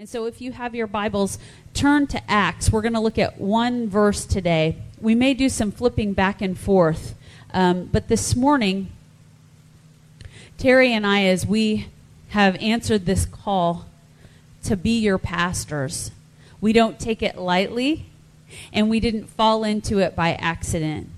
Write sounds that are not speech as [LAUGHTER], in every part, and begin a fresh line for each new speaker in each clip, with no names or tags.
And so, if you have your Bibles, turn to Acts. We're going to look at one verse today. We may do some flipping back and forth. Um, but this morning, Terry and I, as we have answered this call to be your pastors, we don't take it lightly, and we didn't fall into it by accident.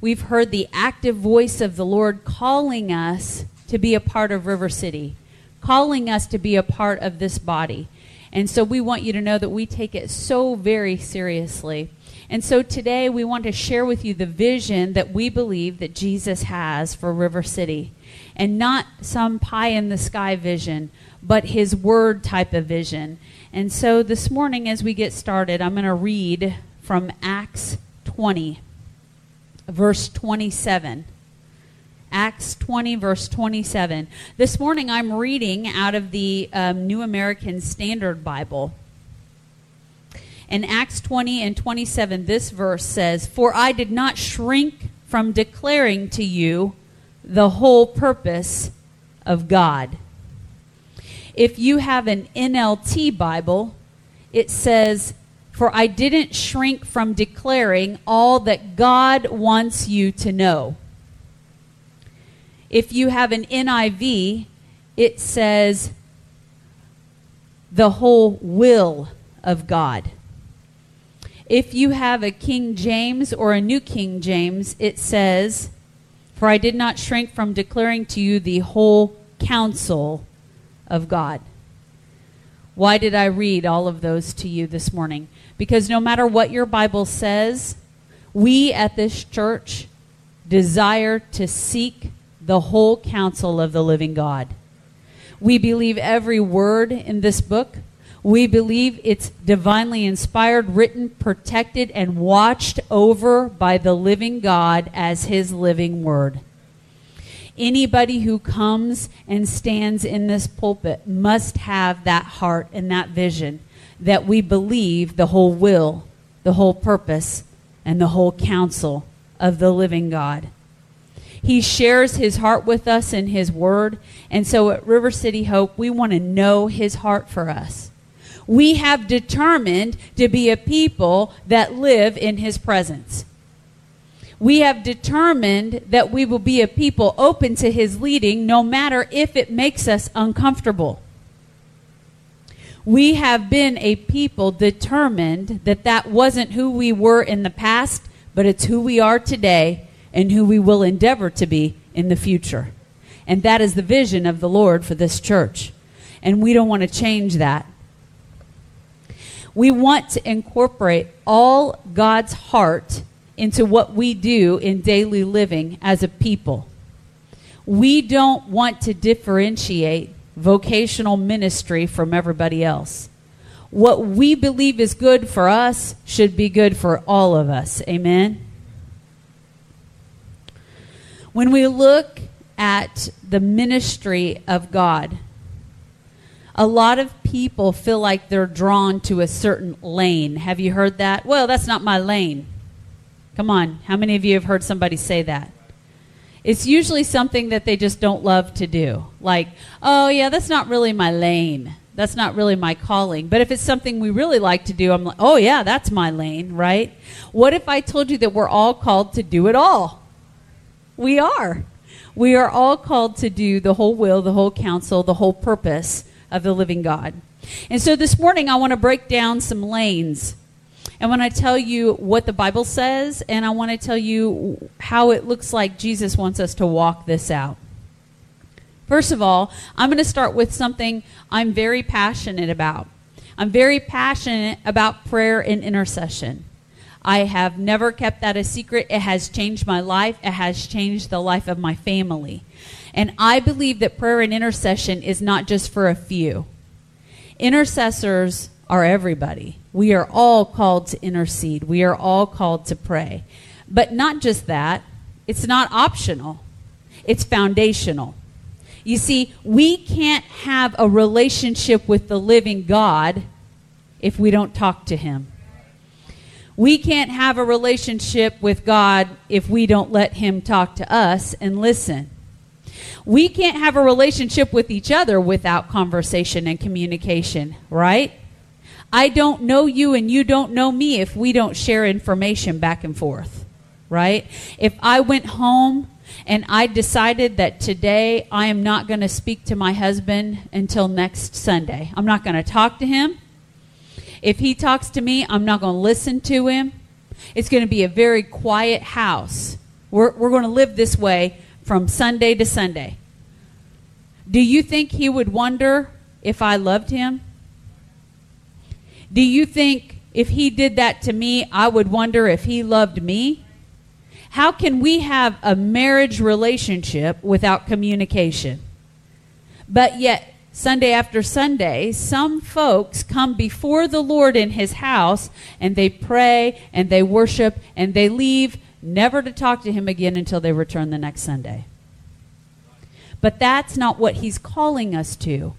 We've heard the active voice of the Lord calling us to be a part of River City, calling us to be a part of this body. And so we want you to know that we take it so very seriously. And so today we want to share with you the vision that we believe that Jesus has for River City. And not some pie in the sky vision, but his word type of vision. And so this morning as we get started, I'm going to read from Acts 20, verse 27. Acts 20, verse 27. This morning I'm reading out of the um, New American Standard Bible. In Acts 20 and 27, this verse says, For I did not shrink from declaring to you the whole purpose of God. If you have an NLT Bible, it says, For I didn't shrink from declaring all that God wants you to know. If you have an NIV, it says the whole will of God. If you have a King James or a New King James, it says, For I did not shrink from declaring to you the whole counsel of God. Why did I read all of those to you this morning? Because no matter what your Bible says, we at this church desire to seek the whole counsel of the living God. We believe every word in this book. We believe it's divinely inspired, written, protected, and watched over by the living God as his living word. Anybody who comes and stands in this pulpit must have that heart and that vision that we believe the whole will, the whole purpose, and the whole counsel of the living God. He shares his heart with us in his word. And so at River City Hope, we want to know his heart for us. We have determined to be a people that live in his presence. We have determined that we will be a people open to his leading no matter if it makes us uncomfortable. We have been a people determined that that wasn't who we were in the past, but it's who we are today and who we will endeavor to be in the future. And that is the vision of the Lord for this church. And we don't want to change that. We want to incorporate all God's heart into what we do in daily living as a people. We don't want to differentiate vocational ministry from everybody else. What we believe is good for us should be good for all of us. Amen. When we look at the ministry of God, a lot of people feel like they're drawn to a certain lane. Have you heard that? Well, that's not my lane. Come on, how many of you have heard somebody say that? It's usually something that they just don't love to do. Like, oh, yeah, that's not really my lane. That's not really my calling. But if it's something we really like to do, I'm like, oh, yeah, that's my lane, right? What if I told you that we're all called to do it all? We are. We are all called to do the whole will, the whole counsel, the whole purpose of the living God. And so this morning I want to break down some lanes. And when I tell you what the Bible says, and I want to tell you how it looks like Jesus wants us to walk this out. First of all, I'm going to start with something I'm very passionate about. I'm very passionate about prayer and intercession. I have never kept that a secret. It has changed my life. It has changed the life of my family. And I believe that prayer and intercession is not just for a few. Intercessors are everybody. We are all called to intercede. We are all called to pray. But not just that, it's not optional, it's foundational. You see, we can't have a relationship with the living God if we don't talk to Him. We can't have a relationship with God if we don't let Him talk to us and listen. We can't have a relationship with each other without conversation and communication, right? I don't know you and you don't know me if we don't share information back and forth, right? If I went home and I decided that today I am not going to speak to my husband until next Sunday, I'm not going to talk to him. If he talks to me, I'm not going to listen to him. It's going to be a very quiet house. We're, we're going to live this way from Sunday to Sunday. Do you think he would wonder if I loved him? Do you think if he did that to me, I would wonder if he loved me? How can we have a marriage relationship without communication? But yet, Sunday after Sunday, some folks come before the Lord in his house and they pray and they worship and they leave never to talk to him again until they return the next Sunday. But that's not what he's calling us to.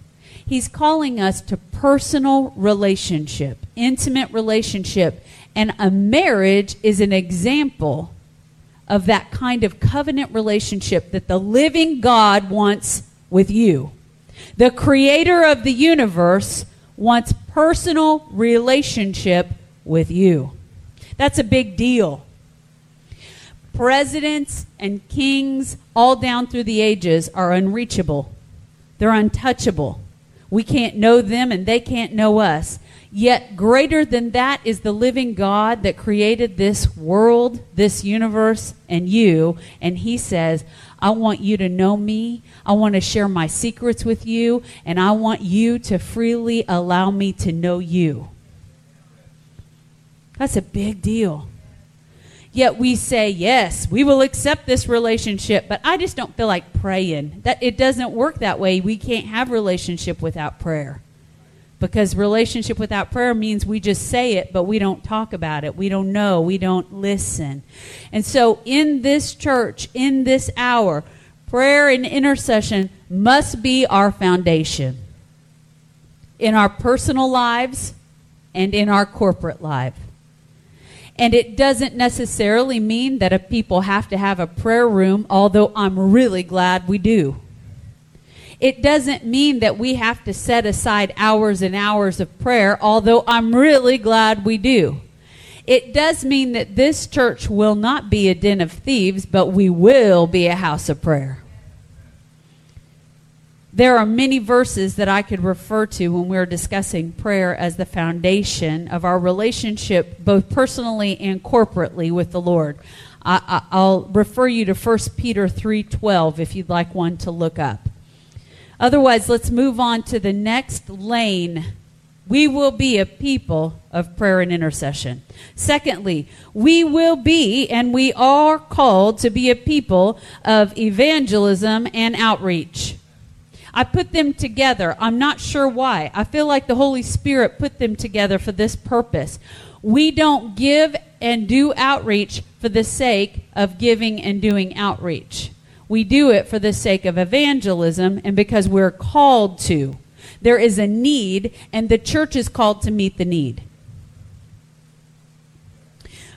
He's calling us to personal relationship, intimate relationship. And a marriage is an example of that kind of covenant relationship that the living God wants with you. The creator of the universe wants personal relationship with you. That's a big deal. Presidents and kings all down through the ages are unreachable. They're untouchable. We can't know them and they can't know us. Yet greater than that is the living God that created this world, this universe, and you. And He says, I want you to know me. I want to share my secrets with you. And I want you to freely allow me to know you. That's a big deal. Yet we say, yes, we will accept this relationship, but I just don't feel like praying. That it doesn't work that way. We can't have relationship without prayer. Because relationship without prayer means we just say it, but we don't talk about it. We don't know. We don't listen. And so in this church, in this hour, prayer and intercession must be our foundation in our personal lives and in our corporate life. And it doesn't necessarily mean that a people have to have a prayer room, although I'm really glad we do. It doesn't mean that we have to set aside hours and hours of prayer, although I'm really glad we do. It does mean that this church will not be a den of thieves, but we will be a house of prayer. There are many verses that I could refer to when we're discussing prayer as the foundation of our relationship, both personally and corporately, with the Lord. I, will refer you to 1 Peter 3:12 if you'd like one to look up. Otherwise, let's move on to the next lane. We will be a people of prayer and intercession. Secondly, we will be and we are called to be a people of evangelism and outreach. I put them together. I'm not sure why. I feel like the Holy Spirit put them together for this purpose. We don't give and do outreach for the sake of giving and doing outreach. We do it for the sake of evangelism and because we're called to. There is a need, and the church is called to meet the need.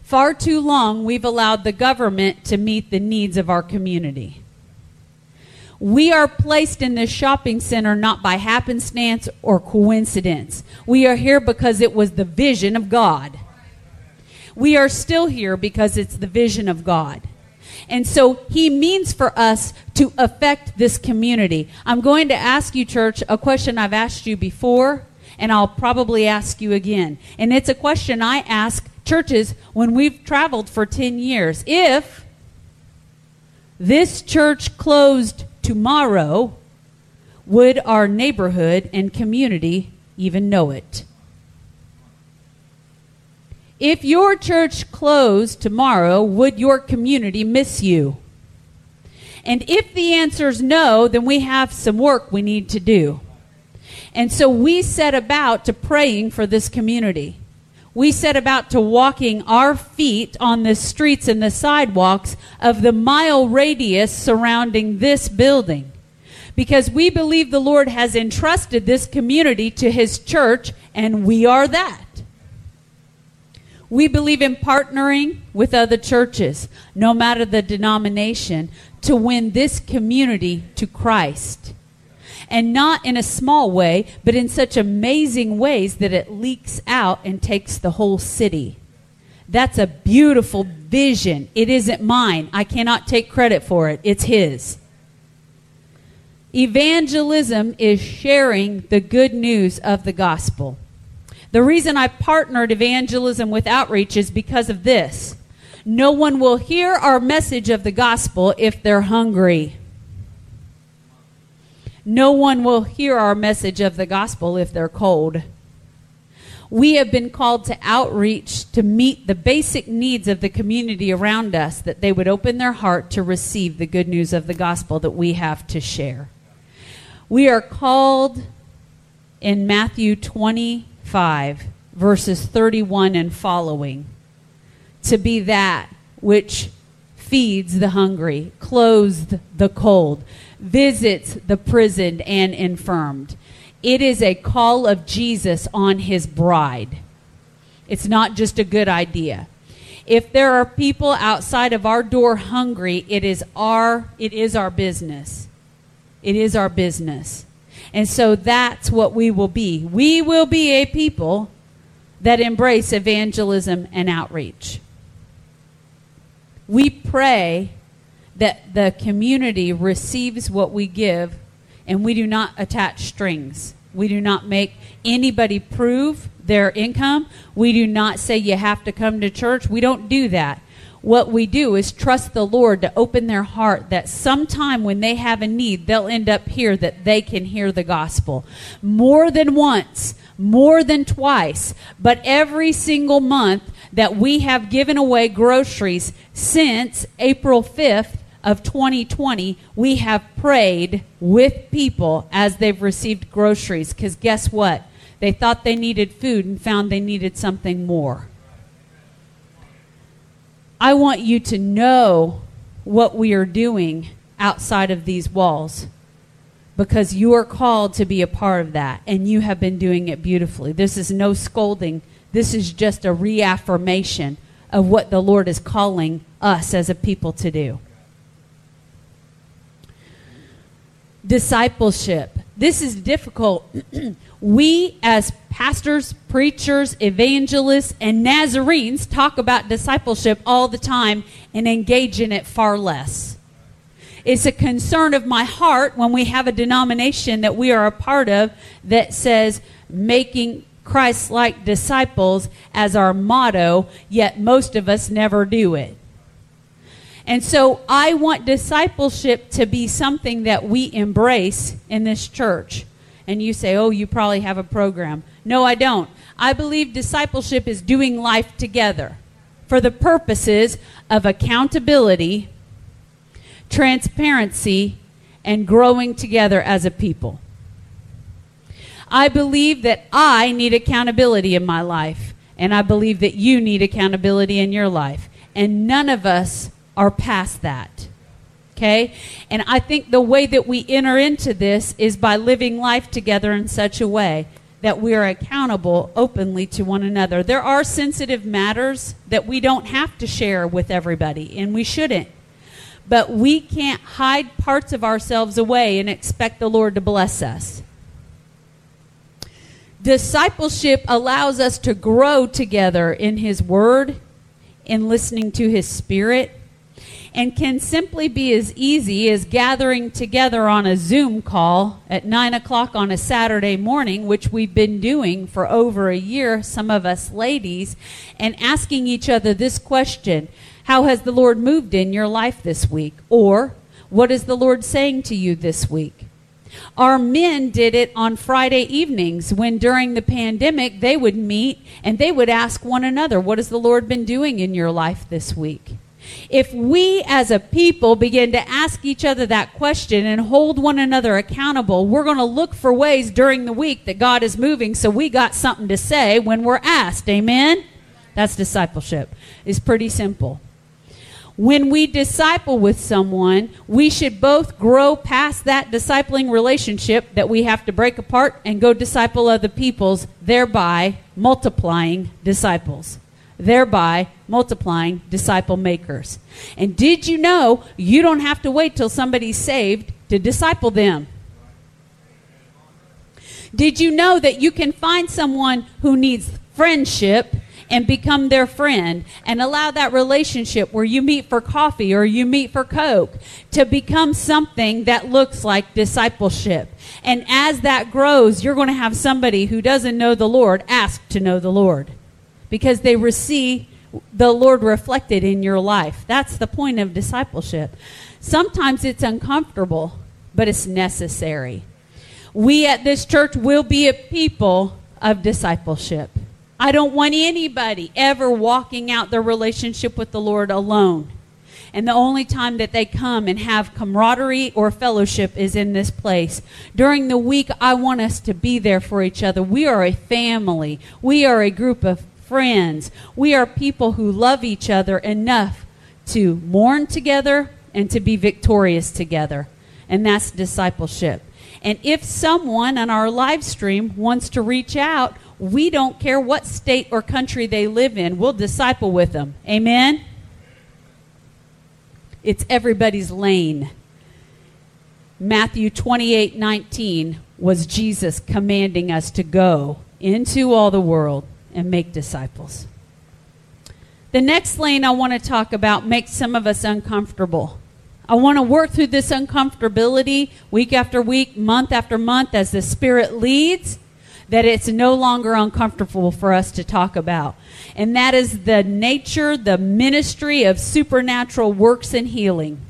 Far too long, we've allowed the government to meet the needs of our community. We are placed in this shopping center not by happenstance or coincidence. We are here because it was the vision of God. We are still here because it's the vision of God. And so he means for us to affect this community. I'm going to ask you, church, a question I've asked you before, and I'll probably ask you again. And it's a question I ask churches when we've traveled for 10 years. If this church closed tomorrow, would our neighborhood and community even know it? If your church closed tomorrow, would your community miss you? And if the answer is no, then we have some work we need to do. And so we set about to praying for this community we set about to walking our feet on the streets and the sidewalks of the mile radius surrounding this building. Because we believe the Lord has entrusted this community to His church, and we are that. We believe in partnering with other churches, no matter the denomination, to win this community to Christ. And not in a small way, but in such amazing ways that it leaks out and takes the whole city. That's a beautiful vision. It isn't mine. I cannot take credit for it, it's His. Evangelism is sharing the good news of the gospel. The reason I partnered evangelism with outreach is because of this. No one will hear our message of the gospel if they're hungry. No one will hear our message of the gospel if they're cold. We have been called to outreach to meet the basic needs of the community around us, that they would open their heart to receive the good news of the gospel that we have to share. We are called in Matthew 25, verses 31 and following, to be that which feeds the hungry, clothes the cold, visits the prisoned and infirmed. It is a call of Jesus on his bride. It's not just a good idea. If there are people outside of our door hungry, it is our it is our business. It is our business. And so that's what we will be. We will be a people that embrace evangelism and outreach. We pray that the community receives what we give and we do not attach strings. We do not make anybody prove their income. We do not say you have to come to church. We don't do that. What we do is trust the Lord to open their heart that sometime when they have a need, they'll end up here that they can hear the gospel. More than once, more than twice, but every single month that we have given away groceries since April 5th, of 2020, we have prayed with people as they've received groceries. Because guess what? They thought they needed food and found they needed something more. I want you to know what we are doing outside of these walls because you are called to be a part of that and you have been doing it beautifully. This is no scolding, this is just a reaffirmation of what the Lord is calling us as a people to do. discipleship. This is difficult. [CLEARS THROAT] we, as pastors, preachers, evangelists, and Nazarenes, talk about discipleship all the time and engage in it far less. It's a concern of my heart when we have a denomination that we are a part of that says making Christ like disciples as our motto, yet most of us never do it. And so I want discipleship to be something that we embrace in this church. And you say, oh, you probably have a program. No, I don't. I believe discipleship is doing life together for the purposes of accountability, transparency, and growing together as a people. I believe that I need accountability in my life, and I believe that you need accountability in your life. And none of us are past that. Okay? And I think the way that we enter into this is by living life together in such a way that we are accountable openly to one another. There are sensitive matters that we don't have to share with everybody, and we shouldn't. But we can't hide parts of ourselves away and expect the Lord to bless us. Discipleship allows us to grow together in His Word, in listening to His Spirit, and can simply be as easy as gathering together on a Zoom call at 9 o'clock on a Saturday morning, which we've been doing for over a year, some of us ladies, and asking each other this question How has the Lord moved in your life this week? Or, What is the Lord saying to you this week? Our men did it on Friday evenings when during the pandemic they would meet and they would ask one another, What has the Lord been doing in your life this week? If we as a people begin to ask each other that question and hold one another accountable, we're going to look for ways during the week that God is moving so we got something to say when we're asked. Amen? That's discipleship. It's pretty simple. When we disciple with someone, we should both grow past that discipling relationship that we have to break apart and go disciple other people's, thereby multiplying disciples thereby multiplying disciple makers. And did you know you don't have to wait till somebody's saved to disciple them? Did you know that you can find someone who needs friendship and become their friend and allow that relationship where you meet for coffee or you meet for Coke to become something that looks like discipleship. And as that grows, you're going to have somebody who doesn't know the Lord ask to know the Lord because they receive the Lord reflected in your life. That's the point of discipleship. Sometimes it's uncomfortable, but it's necessary. We at this church will be a people of discipleship. I don't want anybody ever walking out their relationship with the Lord alone. And the only time that they come and have camaraderie or fellowship is in this place. During the week, I want us to be there for each other. We are a family. We are a group of friends. We are people who love each other enough to mourn together and to be victorious together. And that's discipleship. And if someone on our live stream wants to reach out, we don't care what state or country they live in. We'll disciple with them. Amen? It's everybody's lane. Matthew 28 19 was Jesus commanding us to go into all the world and make disciples. The next lane I want to talk about makes some of us uncomfortable. I want to work through this uncomfortability week after week, month after month as the Spirit leads that it's no longer uncomfortable for us to talk about. And that is the nature, the ministry of supernatural works and healing.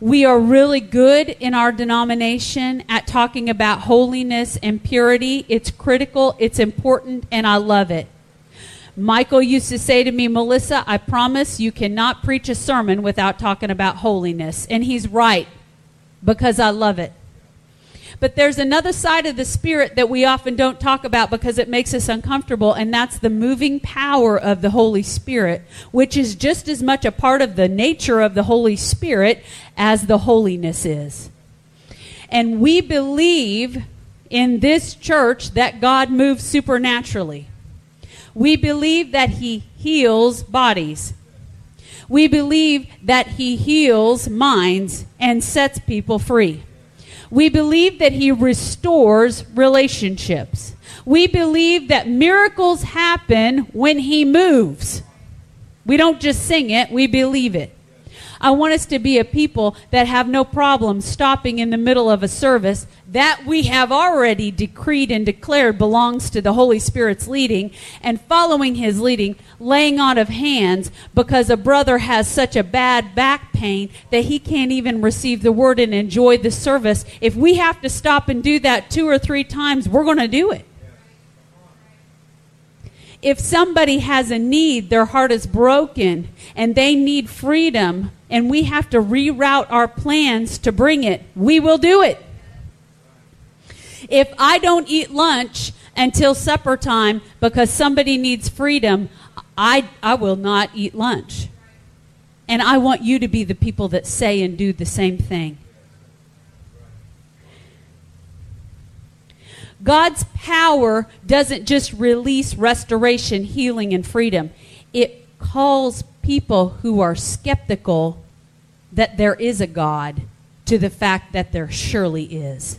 We are really good in our denomination at talking about holiness and purity. It's critical, it's important, and I love it. Michael used to say to me, Melissa, I promise you cannot preach a sermon without talking about holiness. And he's right because I love it. But there's another side of the Spirit that we often don't talk about because it makes us uncomfortable, and that's the moving power of the Holy Spirit, which is just as much a part of the nature of the Holy Spirit as the holiness is. And we believe in this church that God moves supernaturally. We believe that He heals bodies. We believe that He heals minds and sets people free. We believe that He restores relationships. We believe that miracles happen when He moves. We don't just sing it, we believe it. I want us to be a people that have no problem stopping in the middle of a service that we have already decreed and declared belongs to the Holy Spirit's leading and following his leading, laying on of hands because a brother has such a bad back pain that he can't even receive the word and enjoy the service. If we have to stop and do that two or three times, we're going to do it if somebody has a need, their heart is broken, and they need freedom, and we have to reroute our plans to bring it, we will do it. If I don't eat lunch until supper time because somebody needs freedom, I, I will not eat lunch. And I want you to be the people that say and do the same thing. God's power doesn't just release restoration, healing, and freedom. It calls people who are skeptical that there is a God to the fact that there surely is.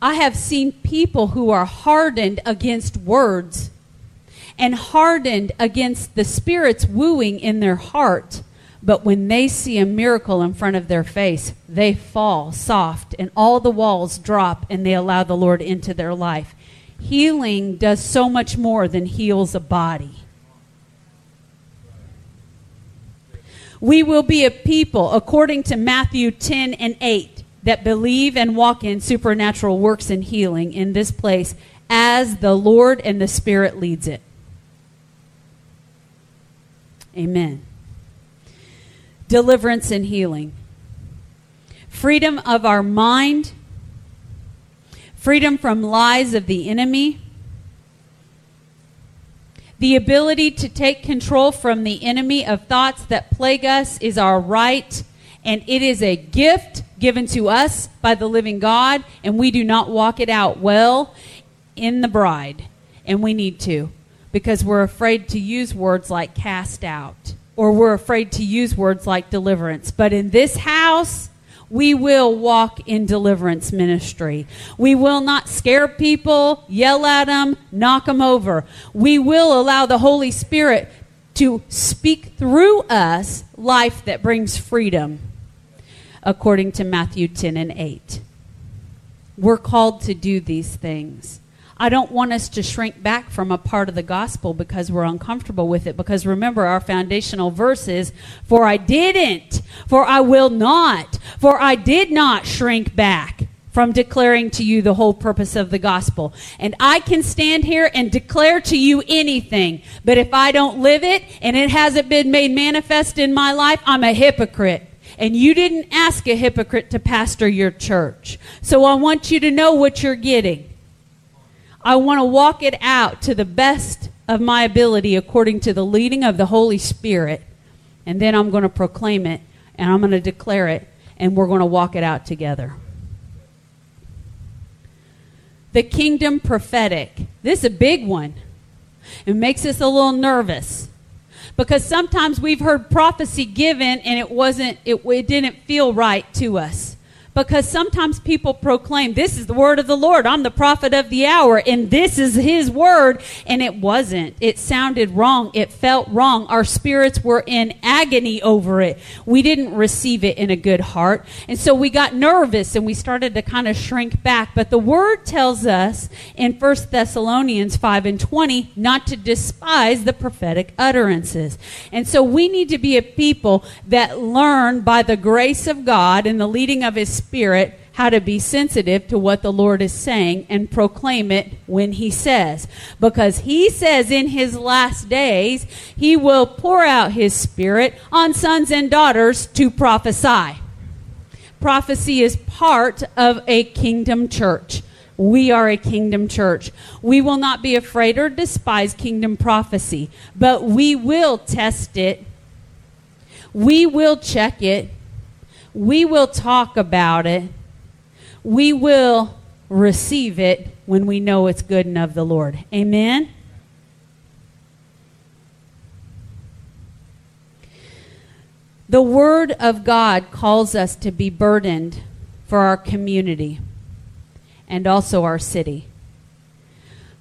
I have seen people who are hardened against words and hardened against the Spirit's wooing in their heart but when they see a miracle in front of their face, they fall soft and all the walls drop and they allow the Lord into their life. Healing does so much more than heals a body. We will be a people, according to Matthew 10 and 8, that believe and walk in supernatural works and healing in this place as the Lord and the Spirit leads it. Amen deliverance and healing. Freedom of our mind, freedom from lies of the enemy, the ability to take control from the enemy of thoughts that plague us is our right, and it is a gift given to us by the living God, and we do not walk it out well in the bride, and we need to because we're afraid to use words like cast out or we're afraid to use words like deliverance. But in this house, We will walk in deliverance ministry. We will not scare people, yell at them, knock them over. We will allow the Holy Spirit to speak through us life that brings freedom, according to Matthew 10 and 8. We're called to do these things. I don't want us to shrink back from a part of the gospel because we're uncomfortable with it. Because remember, our foundational verse is, For I didn't, for I will not, for I did not shrink back from declaring to you the whole purpose of the gospel. And I can stand here and declare to you anything, but if I don't live it and it hasn't been made manifest in my life, I'm a hypocrite. And you didn't ask a hypocrite to pastor your church. So I want you to know what you're getting. I want to walk it out to the best of my ability according to the leading of the Holy Spirit. And then I'm going to proclaim it and I'm going to declare it and we're going to walk it out together. The kingdom prophetic. This is a big one. It makes us a little nervous because sometimes we've heard prophecy given and it wasn't it, it didn't feel right to us because sometimes people proclaim, This is the word of the Lord. I'm the prophet of the hour, and this is his word. And it wasn't. It sounded wrong. It felt wrong. Our spirits were in agony over it. We didn't receive it in a good heart. And so we got nervous and we started to kind of shrink back. But the word tells us in 1 Thessalonians 5 and 20 not to despise the prophetic utterances. And so we need to be a people that learn by the grace of God and the leading of his spirit how to be sensitive to what the Lord is saying and proclaim it when He says. Because He says in His last days, He will pour out His Spirit on sons and daughters to prophesy. Prophecy is part of a kingdom church. We are a kingdom church. We will not be afraid or despise kingdom prophecy, but we will test it. We will check it we will talk about it. We will receive it when we know it's good and of the Lord. Amen? The Word of God calls us to be burdened for our community and also our city.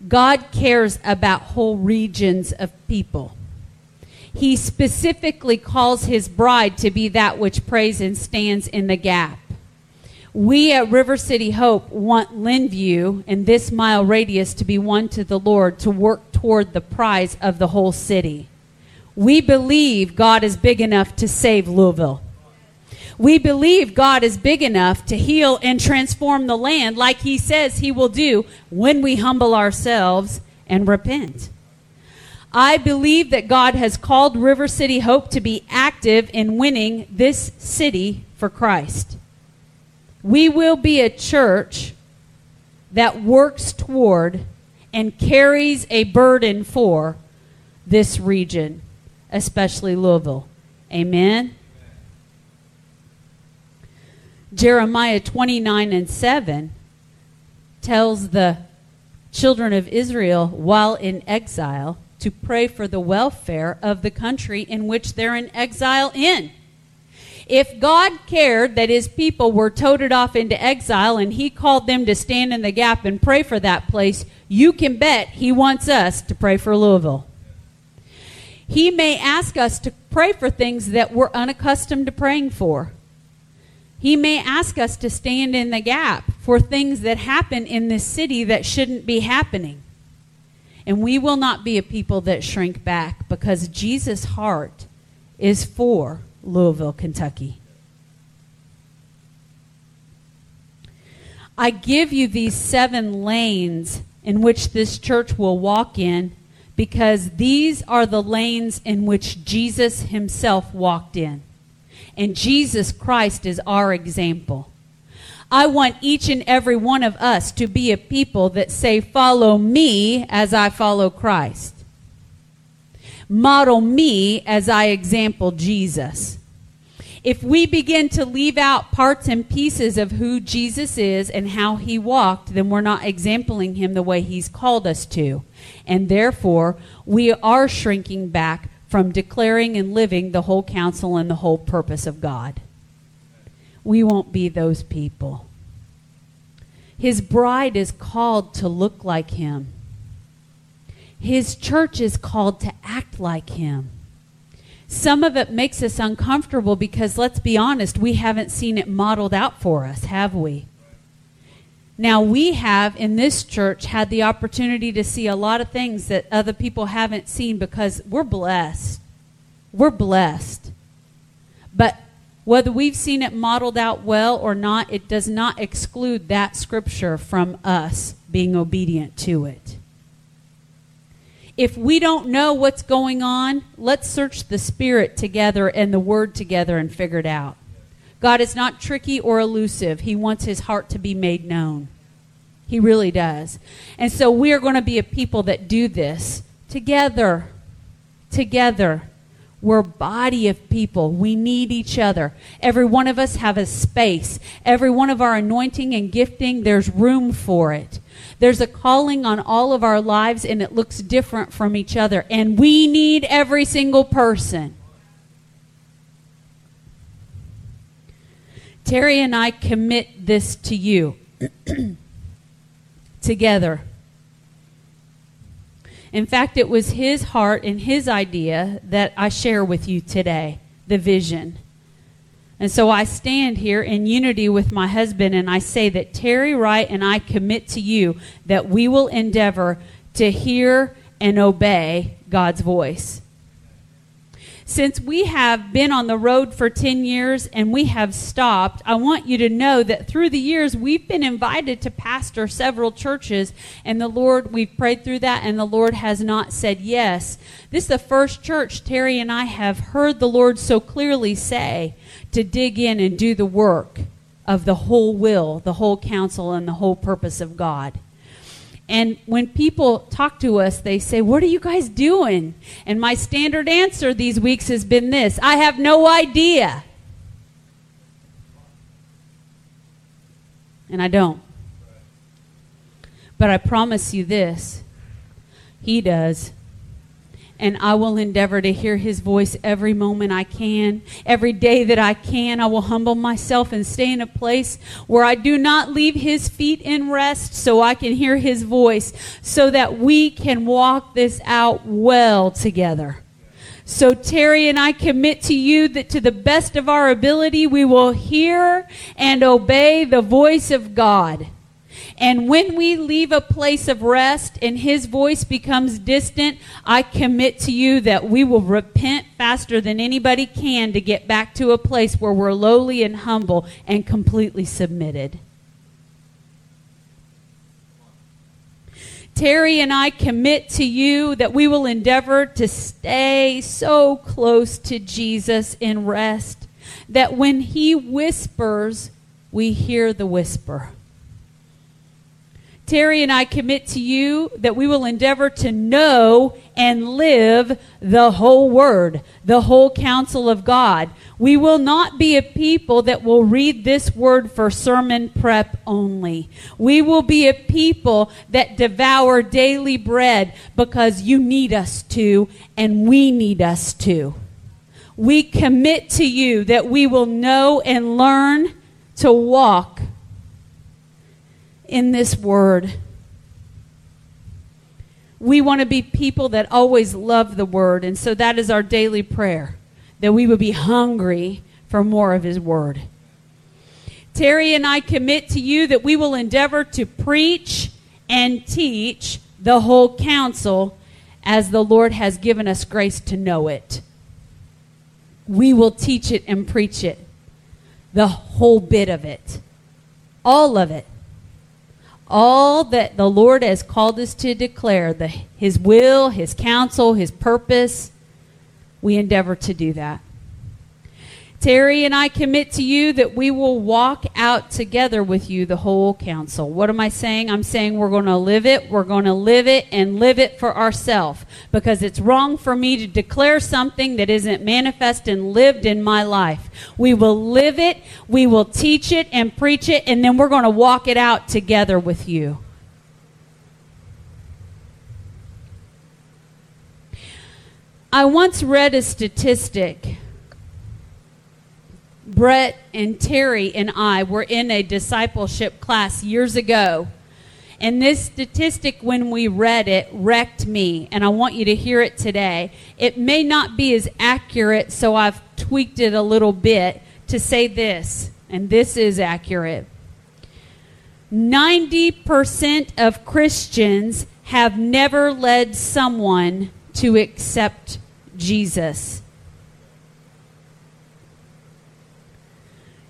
God cares about whole regions of people he specifically calls his bride to be that which prays and stands in the gap. We at River City Hope want Lynnview and this mile radius to be won to the Lord to work toward the prize of the whole city. We believe God is big enough to save Louisville. We believe God is big enough to heal and transform the land like he says he will do when we humble ourselves and repent. I believe that God has called River City Hope to be active in winning this city for Christ. We will be a church that works toward and carries a burden for this region, especially Louisville. Amen. Jeremiah 29 and 7 tells the children of Israel while in exile to pray for the welfare of the country in which they're in exile in. If God cared that his people were toted off into exile and he called them to stand in the gap and pray for that place, you can bet he wants us to pray for Louisville. He may ask us to pray for things that we're unaccustomed to praying for. He may ask us to stand in the gap for things that happen in this city that shouldn't be happening. And we will not be a people that shrink back because Jesus' heart is for Louisville, Kentucky. I give you these seven lanes in which this church will walk in because these are the lanes in which Jesus himself walked in. And Jesus Christ is our example. I want each and every one of us to be a people that say, Follow me as I follow Christ. Model me as I example Jesus. If we begin to leave out parts and pieces of who Jesus is and how he walked, then we're not exempling him the way he's called us to. And therefore, we are shrinking back from declaring and living the whole counsel and the whole purpose of God. We won't be those people. His bride is called to look like him. His church is called to act like him. Some of it makes us uncomfortable because, let's be honest, we haven't seen it modeled out for us, have we? Now, we have in this church had the opportunity to see a lot of things that other people haven't seen because we're blessed. We're blessed. But whether we've seen it modeled out well or not, it does not exclude that scripture from us being obedient to it. If we don't know what's going on, let's search the Spirit together and the Word together and figure it out. God is not tricky or elusive. He wants his heart to be made known. He really does. And so we are going to be a people that do this together. Together. We're a body of people. We need each other. Every one of us have a space. Every one of our anointing and gifting, there's room for it. There's a calling on all of our lives, and it looks different from each other. And we need every single person. Terry and I commit this to you [CLEARS THROAT] together. In fact, it was his heart and his idea that I share with you today the vision. And so I stand here in unity with my husband and I say that Terry Wright and I commit to you that we will endeavor to hear and obey God's voice. Since we have been on the road for 10 years and we have stopped, I want you to know that through the years we've been invited to pastor several churches and the Lord, we've prayed through that and the Lord has not said yes. This is the first church Terry and I have heard the Lord so clearly say to dig in and do the work of the whole will, the whole counsel, and the whole purpose of God. And when people talk to us, they say, What are you guys doing? And my standard answer these weeks has been this I have no idea. And I don't. But I promise you this He does and I will endeavor to hear his voice every moment I can. Every day that I can, I will humble myself and stay in a place where I do not leave his feet in rest so I can hear his voice, so that we can walk this out well together. So, Terry and I commit to you that to the best of our ability, we will hear and obey the voice of God. And when we leave a place of rest and his voice becomes distant, I commit to you that we will repent faster than anybody can to get back to a place where we're lowly and humble and completely submitted. Terry and I commit to you that we will endeavor to stay so close to Jesus in rest that when he whispers, we hear the whisper. Terry and I commit to you that we will endeavor to know and live the whole word, the whole counsel of God. We will not be a people that will read this word for sermon prep only. We will be a people that devour daily bread because you need us to and we need us to. We commit to you that we will know and learn to walk in this word. We want to be people that always love the word, and so that is our daily prayer that we would be hungry for more of his word. Terry and I commit to you that we will endeavor to preach and teach the whole counsel as the Lord has given us grace to know it. We will teach it and preach it, the whole bit of it, all of it all that the Lord has called us to declare, the, His will, His counsel, His purpose, we endeavor to do that. Terry and I commit to you that we will walk out together with you the whole counsel. What am I saying? I'm saying we're going to live it, we're going to live it, and live it for ourselves. Because it's wrong for me to declare something that isn't manifest and lived in my life. We will live it, we will teach it and preach it, and then we're going to walk it out together with you. I once read a statistic Brett and Terry and I were in a discipleship class years ago. And this statistic, when we read it, wrecked me. And I want you to hear it today. It may not be as accurate, so I've tweaked it a little bit to say this. And this is accurate 90% of Christians have never led someone to accept Jesus.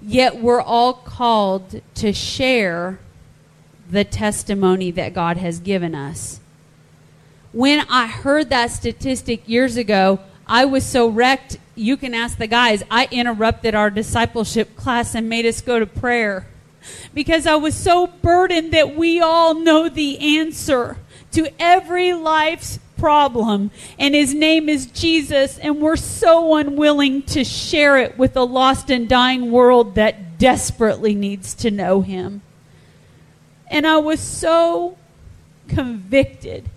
Yet we're all called to share the testimony that God has given us. When I heard that statistic years ago, I was so wrecked. You can ask the guys. I interrupted our discipleship class and made us go to prayer because I was so burdened that we all know the answer to every life's problem, and his name is Jesus, and we're so unwilling to share it with a lost and dying world that desperately needs to know him. And I was so convicted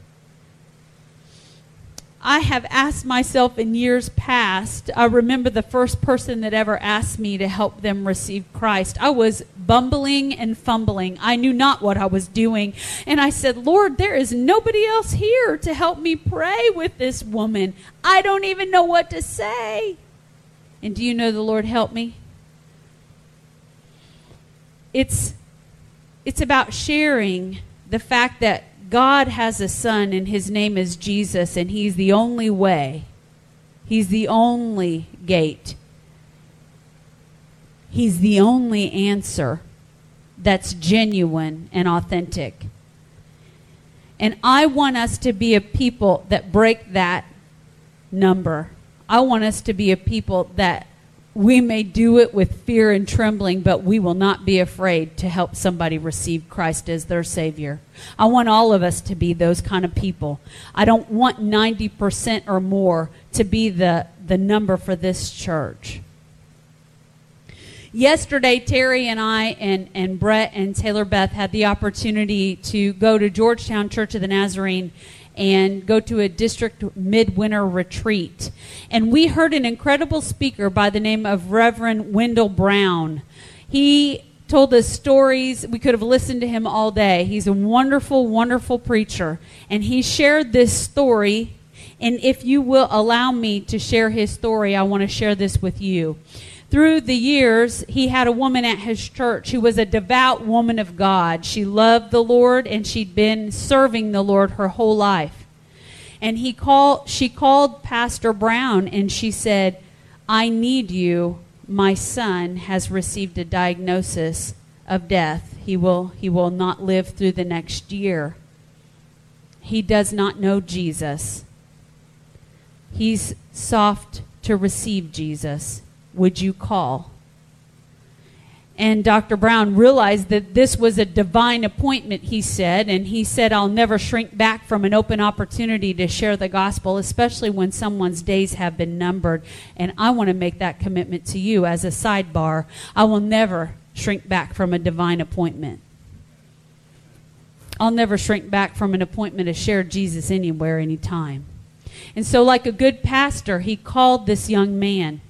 I have asked myself in years past. I remember the first person that ever asked me to help them receive Christ. I was bumbling and fumbling. I knew not what I was doing. And I said, Lord, there is nobody else here to help me pray with this woman. I don't even know what to say. And do you know the Lord helped me? It's, it's about sharing the fact that God has a son, and his name is Jesus, and he's the only way. He's the only gate. He's the only answer that's genuine and authentic. And I want us to be a people that break that number. I want us to be a people that we may do it with fear and trembling, but we will not be afraid to help somebody receive Christ as their Savior. I want all of us to be those kind of people. I don't want 90% or more to be the, the number for this church. Yesterday, Terry and I and, and Brett and Taylor Beth had the opportunity to go to Georgetown Church of the Nazarene and go to a district midwinter retreat. And we heard an incredible speaker by the name of Reverend Wendell Brown. He told us stories. We could have listened to him all day. He's a wonderful, wonderful preacher. And he shared this story. And if you will allow me to share his story, I want to share this with you. Through the years, he had a woman at his church who was a devout woman of God. She loved the Lord and she'd been serving the Lord her whole life. And he called she called Pastor Brown and she said, "I need you. My son has received a diagnosis of death. He will he will not live through the next year. He does not know Jesus. He's soft to receive Jesus." Would you call? And Dr. Brown realized that this was a divine appointment, he said, and he said, I'll never shrink back from an open opportunity to share the gospel, especially when someone's days have been numbered. And I want to make that commitment to you as a sidebar. I will never shrink back from a divine appointment. I'll never shrink back from an appointment to share Jesus anywhere, anytime. And so, like a good pastor, he called this young man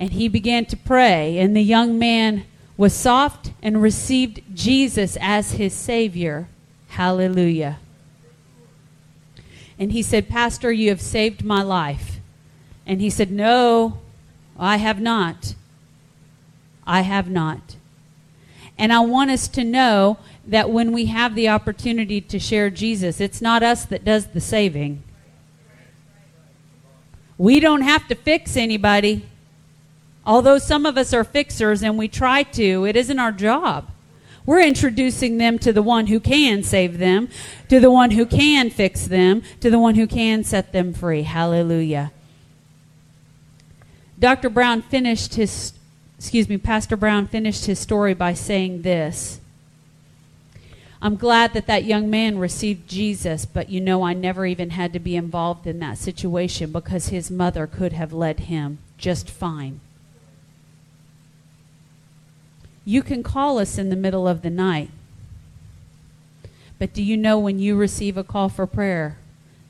and he began to pray. And the young man was soft and received Jesus as his Savior. Hallelujah. And he said, Pastor, you have saved my life. And he said, No, I have not. I have not. And I want us to know that when we have the opportunity to share Jesus, it's not us that does the saving. We don't have to fix anybody. Although some of us are fixers and we try to, it isn't our job. We're introducing them to the one who can save them, to the one who can fix them, to the one who can set them free. Hallelujah. Dr. Brown finished his, excuse me, Pastor Brown finished his story by saying this. I'm glad that that young man received Jesus, but you know, I never even had to be involved in that situation because his mother could have led him just fine. You can call us in the middle of the night. But do you know when you receive a call for prayer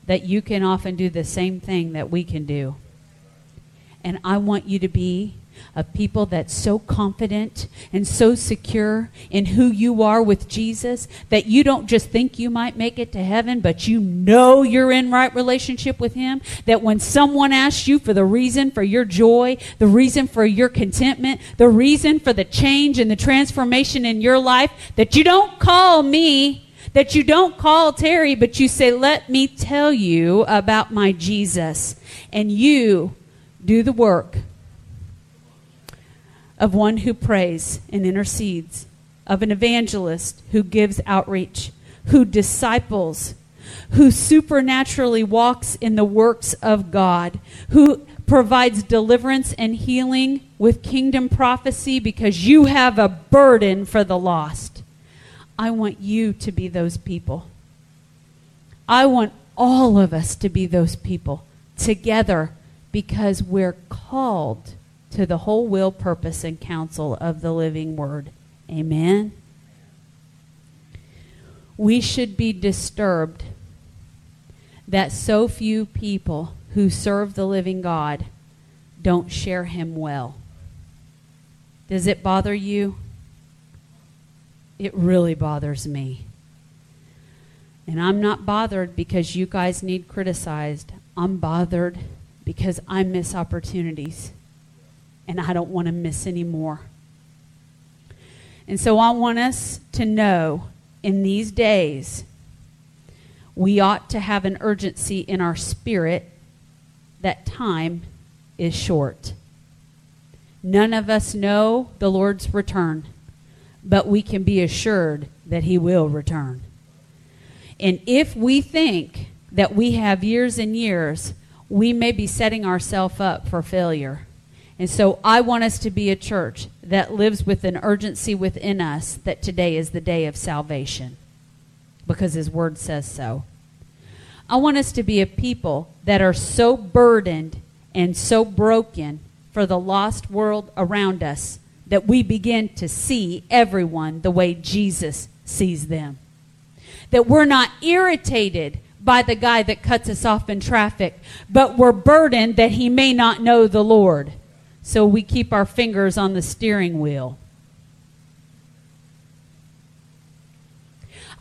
that you can often do the same thing that we can do? And I want you to be of people that's so confident and so secure in who you are with Jesus that you don't just think you might make it to heaven, but you know you're in right relationship with Him. That when someone asks you for the reason for your joy, the reason for your contentment, the reason for the change and the transformation in your life, that you don't call me that you don't call Terry, but you say, Let me tell you about my Jesus. And you do the work of one who prays and intercedes, of an evangelist who gives outreach, who disciples, who supernaturally walks in the works of God, who provides deliverance and healing with kingdom prophecy because you have a burden for the lost. I want you to be those people. I want all of us to be those people together because we're called to the whole will, purpose, and counsel of the living word. Amen. We should be disturbed that so few people who serve the living God don't share him well. Does it bother you? It really bothers me. And I'm not bothered because you guys need criticized. I'm bothered because I miss opportunities and I don't want to miss any more. And so I want us to know in these days, we ought to have an urgency in our spirit that time is short. None of us know the Lord's return, but we can be assured that He will return. And if we think that we have years and years, we may be setting ourselves up for failure. And so I want us to be a church that lives with an urgency within us that today is the day of salvation because His Word says so. I want us to be a people that are so burdened and so broken for the lost world around us that we begin to see everyone the way Jesus sees them. That we're not irritated by the guy that cuts us off in traffic, but we're burdened that he may not know the Lord so we keep our fingers on the steering wheel.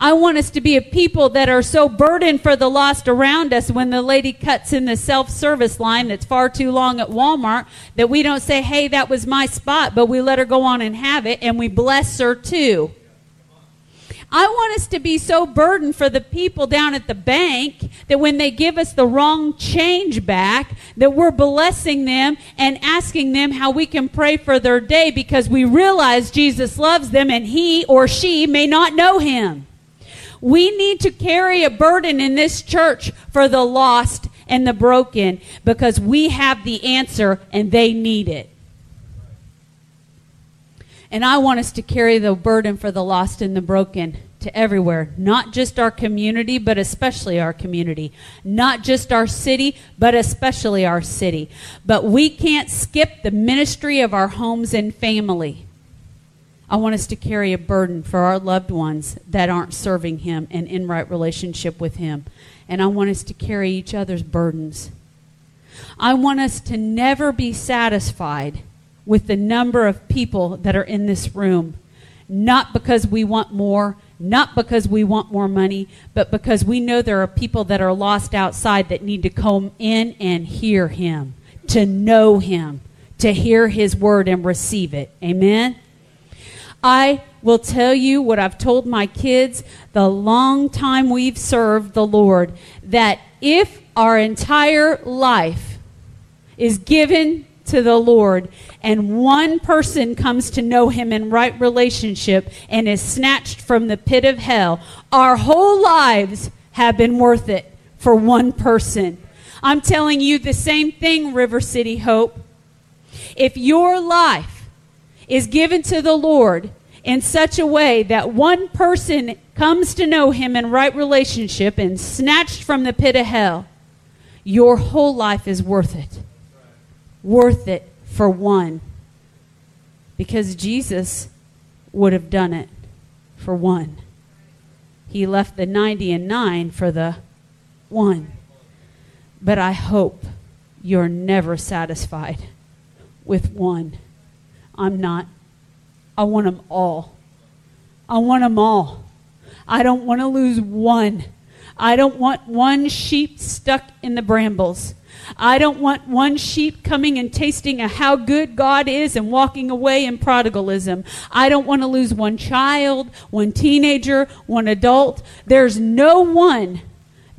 I want us to be a people that are so burdened for the lost around us when the lady cuts in the self service line that's far too long at Walmart that we don't say, hey, that was my spot, but we let her go on and have it and we bless her too. I want us to be so burdened for the people down at the bank that when they give us the wrong change back, that we're blessing them and asking them how we can pray for their day because we realize Jesus loves them and he or she may not know him. We need to carry a burden in this church for the lost and the broken because we have the answer and they need it. And I want us to carry the burden for the lost and the broken to everywhere, not just our community, but especially our community. Not just our city, but especially our city. But we can't skip the ministry of our homes and family. I want us to carry a burden for our loved ones that aren't serving Him and in right relationship with Him. And I want us to carry each other's burdens. I want us to never be satisfied with the number of people that are in this room. Not because we want more, not because we want more money, but because we know there are people that are lost outside that need to come in and hear Him, to know Him, to hear His word and receive it. Amen? I will tell you what I've told my kids the long time we've served the Lord that if our entire life is given to the Lord and one person comes to know him in right relationship and is snatched from the pit of hell, our whole lives have been worth it for one person. I'm telling you the same thing, River City Hope. If your life is given to the Lord in such a way that one person comes to know him in right relationship and snatched from the pit of hell, your whole life is worth it worth it for one. Because Jesus would have done it for one. He left the 90 and 9 for the one. But I hope you're never satisfied with one. I'm not. I want them all. I want them all. I don't want to lose one. I don't want one sheep stuck in the brambles. I don't want one sheep coming and tasting how good God is and walking away in prodigalism. I don't want to lose one child, one teenager, one adult. There's no one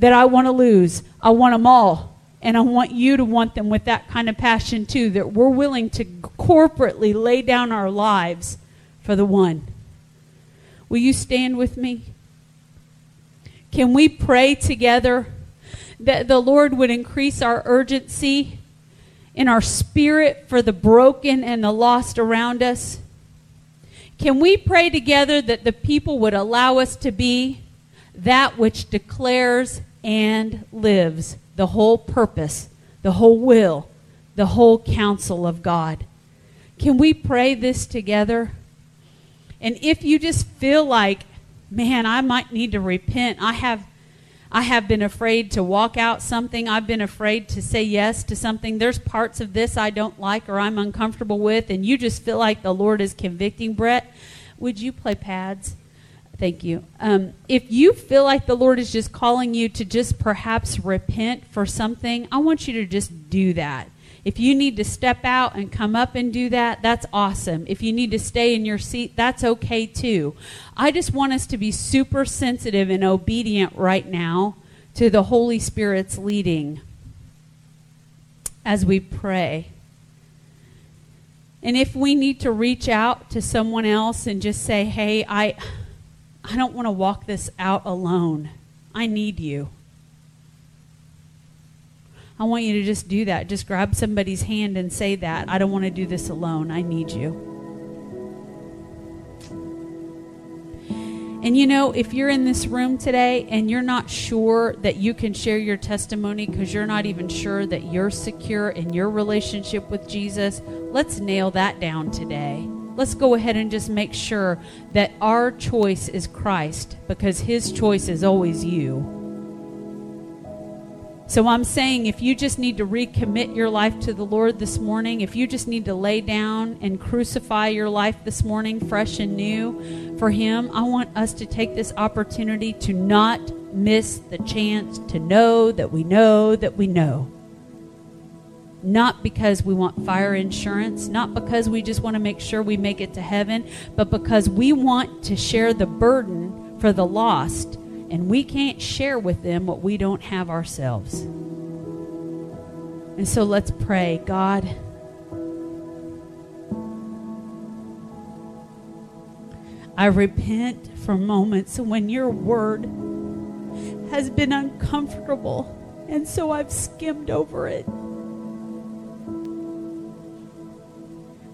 that I want to lose. I want them all. And I want you to want them with that kind of passion too, that we're willing to corporately lay down our lives for the one. Will you stand with me? Can we pray together that the Lord would increase our urgency in our spirit for the broken and the lost around us? Can we pray together that the people would allow us to be that which declares and lives the whole purpose, the whole will, the whole counsel of God? Can we pray this together? And if you just feel like, man, I might need to repent, I have I have been afraid to walk out something. I've been afraid to say yes to something. There's parts of this I don't like or I'm uncomfortable with, and you just feel like the Lord is convicting. Brett, would you play pads? Thank you. Um, if you feel like the Lord is just calling you to just perhaps repent for something, I want you to just do that. If you need to step out and come up and do that, that's awesome. If you need to stay in your seat, that's okay too. I just want us to be super sensitive and obedient right now to the Holy Spirit's leading as we pray. And if we need to reach out to someone else and just say, "Hey, I I don't want to walk this out alone. I need you." I want you to just do that. Just grab somebody's hand and say that. I don't want to do this alone. I need you. And you know, if you're in this room today and you're not sure that you can share your testimony because you're not even sure that you're secure in your relationship with Jesus, let's nail that down today. Let's go ahead and just make sure that our choice is Christ because his choice is always you. So I'm saying if you just need to recommit your life to the Lord this morning, if you just need to lay down and crucify your life this morning, fresh and new for Him, I want us to take this opportunity to not miss the chance to know that we know that we know. Not because we want fire insurance, not because we just want to make sure we make it to heaven, but because we want to share the burden for the lost and we can't share with them what we don't have ourselves. And so let's pray, God. I repent for moments when your word has been uncomfortable, and so I've skimmed over it.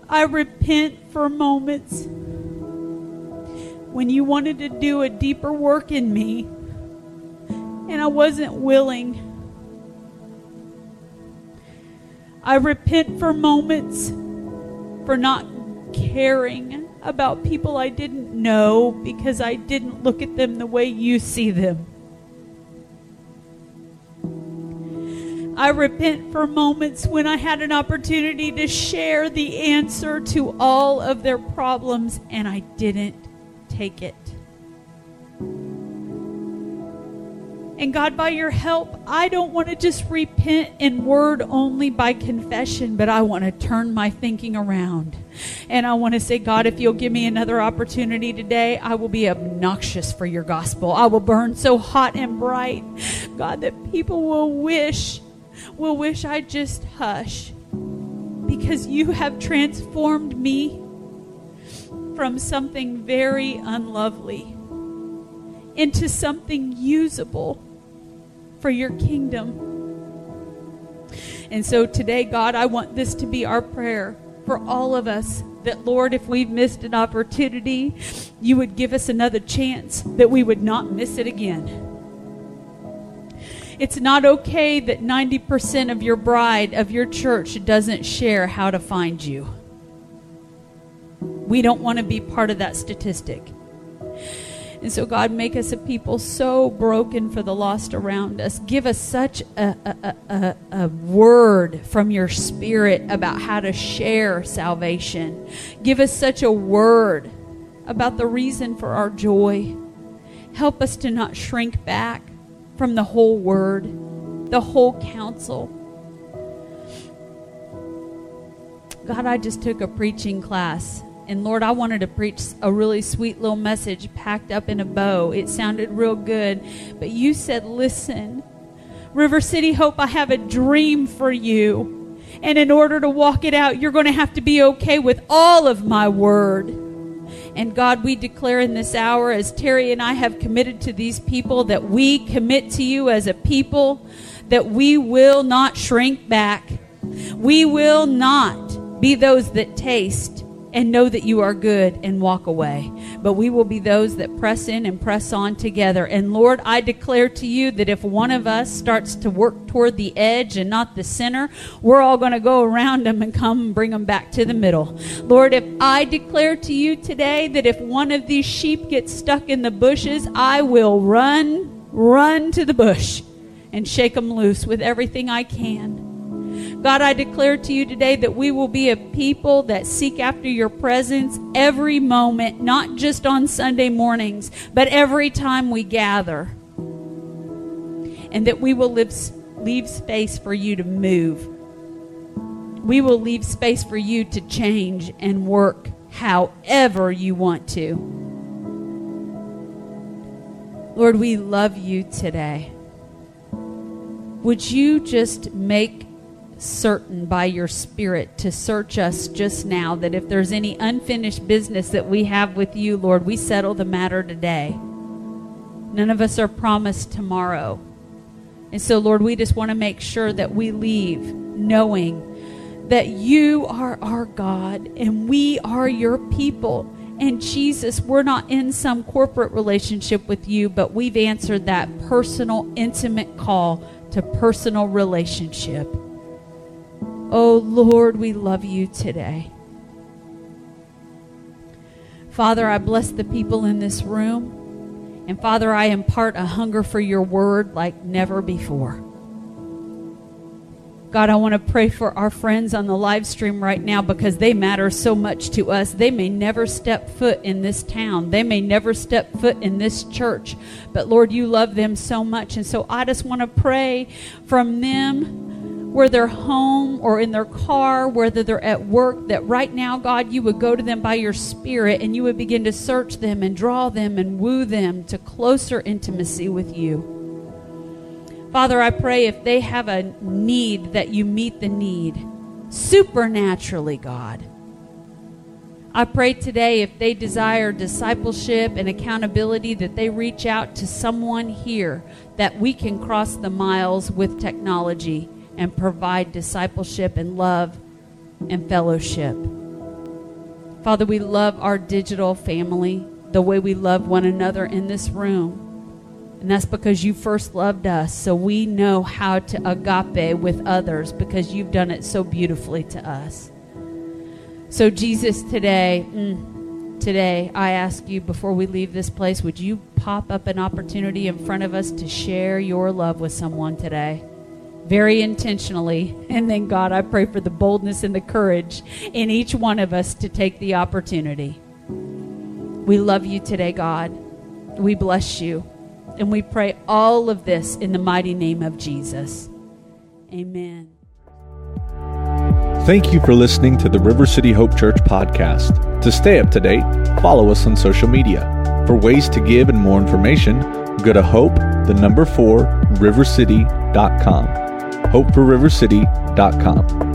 I repent for moments when you wanted to do a deeper work in me and I wasn't willing. I repent for moments for not caring about people I didn't know because I didn't look at them the way you see them. I repent for moments when I had an opportunity to share the answer to all of their problems and I didn't take it. And God, by your help, I don't want to just repent in word only by confession, but I want to turn my thinking around. And I want to say, God, if you'll give me another opportunity today, I will be obnoxious for your gospel. I will burn so hot and bright, God, that people will wish, will wish I just hush because you have transformed me from something very unlovely into something usable for your kingdom. And so today, God, I want this to be our prayer for all of us that, Lord, if we've missed an opportunity, you would give us another chance, that we would not miss it again. It's not okay that 90% of your bride, of your church, doesn't share how to find you. We don't want to be part of that statistic. And so, God, make us a people so broken for the lost around us. Give us such a, a, a, a, word from your spirit about how to share salvation. Give us such a word about the reason for our joy. Help us to not shrink back from the whole word, the whole counsel. God, I just took a preaching class and Lord, I wanted to preach a really sweet little message packed up in a bow. It sounded real good. But you said, listen, River City Hope, I have a dream for you. And in order to walk it out, you're going to have to be okay with all of my word. And God, we declare in this hour, as Terry and I have committed to these people, that we commit to you as a people that we will not shrink back. We will not be those that taste and know that you are good and walk away. But we will be those that press in and press on together. And Lord, I declare to you that if one of us starts to work toward the edge and not the center, we're all going to go around them and come and bring them back to the middle. Lord, if I declare to you today that if one of these sheep gets stuck in the bushes, I will run, run to the bush and shake them loose with everything I can. God, I declare to you today that we will be a people that seek after your presence every moment, not just on Sunday mornings, but every time we gather. And that we will live, leave space for you to move. We will leave space for you to change and work however you want to. Lord, we love you today. Would you just make certain by your Spirit to search us just now that if there's any unfinished business that we have with you, Lord, we settle the matter today. None of us are promised tomorrow. And so, Lord, we just want to make sure that we leave knowing that you are our God and we are your people. And Jesus, we're not in some corporate relationship with you, but we've answered that personal, intimate call to personal relationship. Oh Lord, we love you today. Father, I bless the people in this room. And Father, I impart a hunger for your word like never before. God, I want to pray for our friends on the live stream right now because they matter so much to us. They may never step foot in this town, they may never step foot in this church, but Lord, you love them so much. And so I just want to pray from them where they're home or in their car, whether they're at work, that right now, God, you would go to them by your Spirit and you would begin to search them and draw them and woo them to closer intimacy with you. Father, I pray if they have a need, that you meet the need supernaturally, God. I pray today if they desire discipleship and accountability, that they reach out to someone here that we can cross the miles with technology and provide discipleship and love and fellowship. Father, we love our digital family the way we love one another in this room. And that's because you first loved us. So we know how to agape with others because you've done it so beautifully to us. So, Jesus, today, mm, today, I ask you before we leave this place, would you pop up an opportunity in front of us to share your love with someone today? Very intentionally. And then, God, I pray for the boldness and the courage in each one of us to take the opportunity. We love you today, God. We bless you. And we pray all of this in the mighty name of Jesus. Amen.
Thank you for listening to the River City Hope Church podcast. To stay up to date, follow us on social media. For ways to give and more information, go to hope, the number four, rivercity.com hopeforrivercity.com.